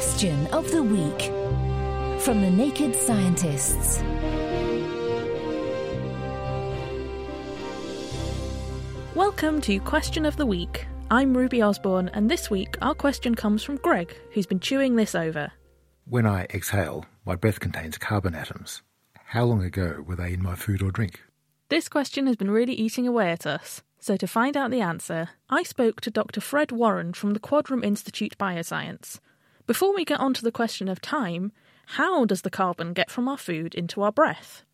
Question of the Week from the Naked Scientists. Welcome to Question of the Week. I'm Ruby Osborne, and this week our question comes from Greg, who's been chewing this over. When I exhale, my breath contains carbon atoms. How long ago were they in my food or drink? This question has been really eating away at us. So, to find out the answer, I spoke to Dr. Fred Warren from the Quadram Institute Bioscience. Before we get on to the question of time, how does the carbon get from our food into our breath?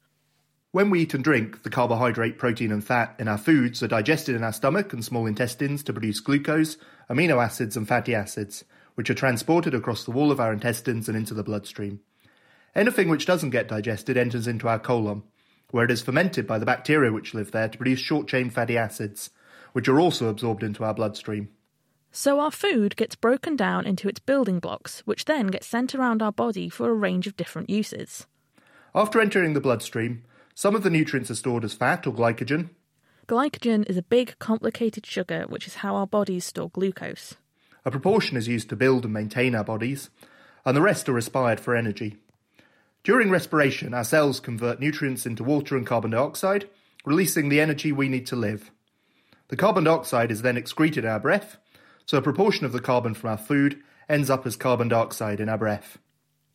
When we eat and drink, the carbohydrate, protein, and fat in our foods are digested in our stomach and small intestines to produce glucose, amino acids, and fatty acids, which are transported across the wall of our intestines and into the bloodstream. Anything which doesn't get digested enters into our colon, where it is fermented by the bacteria which live there to produce short chain fatty acids, which are also absorbed into our bloodstream. So our food gets broken down into its building blocks, which then get sent around our body for a range of different uses. After entering the bloodstream, some of the nutrients are stored as fat or glycogen. Glycogen is a big, complicated sugar, which is how our bodies store glucose. A proportion is used to build and maintain our bodies, and the rest are respired for energy. During respiration, our cells convert nutrients into water and carbon dioxide, releasing the energy we need to live. The carbon dioxide is then excreted in our breath, so a proportion of the carbon from our food ends up as carbon dioxide in our breath.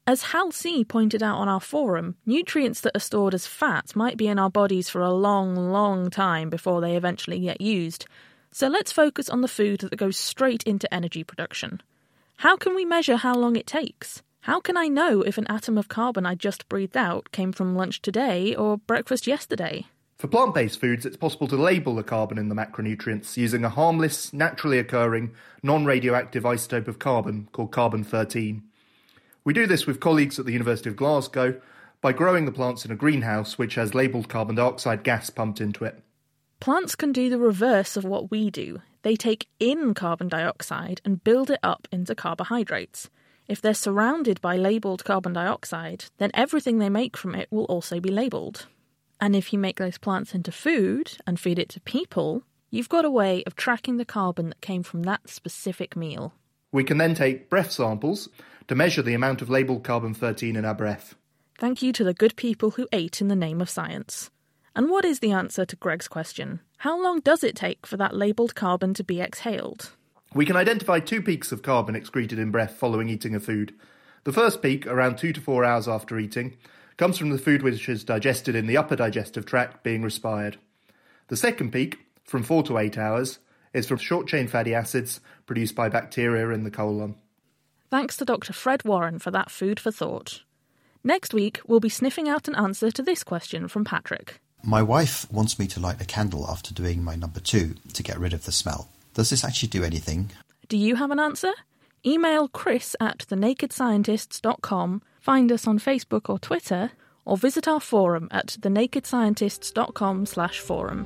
As Hal C pointed out on our forum, nutrients that are stored as fat might be in our bodies for a long, long time before they eventually get used. So let's focus on the food that goes straight into energy production. How can we measure how long it takes? How can I know if an atom of carbon I just breathed out came from lunch today or breakfast yesterday? For plant based foods, it's possible to label the carbon in the macronutrients using a harmless, naturally occurring, non radioactive isotope of carbon called carbon 13. We do this with colleagues at the University of Glasgow by growing the plants in a greenhouse which has labelled carbon dioxide gas pumped into it. Plants can do the reverse of what we do. They take in carbon dioxide and build it up into carbohydrates. If they're surrounded by labelled carbon dioxide, then everything they make from it will also be labelled. And if you make those plants into food and feed it to people, you've got a way of tracking the carbon that came from that specific meal. We can then take breath samples to measure the amount of labelled carbon 13 in our breath. Thank you to the good people who ate in the name of science. And what is the answer to Greg's question? How long does it take for that labelled carbon to be exhaled? We can identify two peaks of carbon excreted in breath following eating a food. The first peak, around two to four hours after eating, comes from the food which is digested in the upper digestive tract being respired. The second peak, from four to eight hours, is from short chain fatty acids produced by bacteria in the colon. Thanks to Dr. Fred Warren for that food for thought. Next week, we'll be sniffing out an answer to this question from Patrick. My wife wants me to light a candle after doing my number two to get rid of the smell. Does this actually do anything? Do you have an answer? Email chris at thenakedscientists.com, find us on Facebook or Twitter, or visit our forum at thenakedscientists.com slash forum.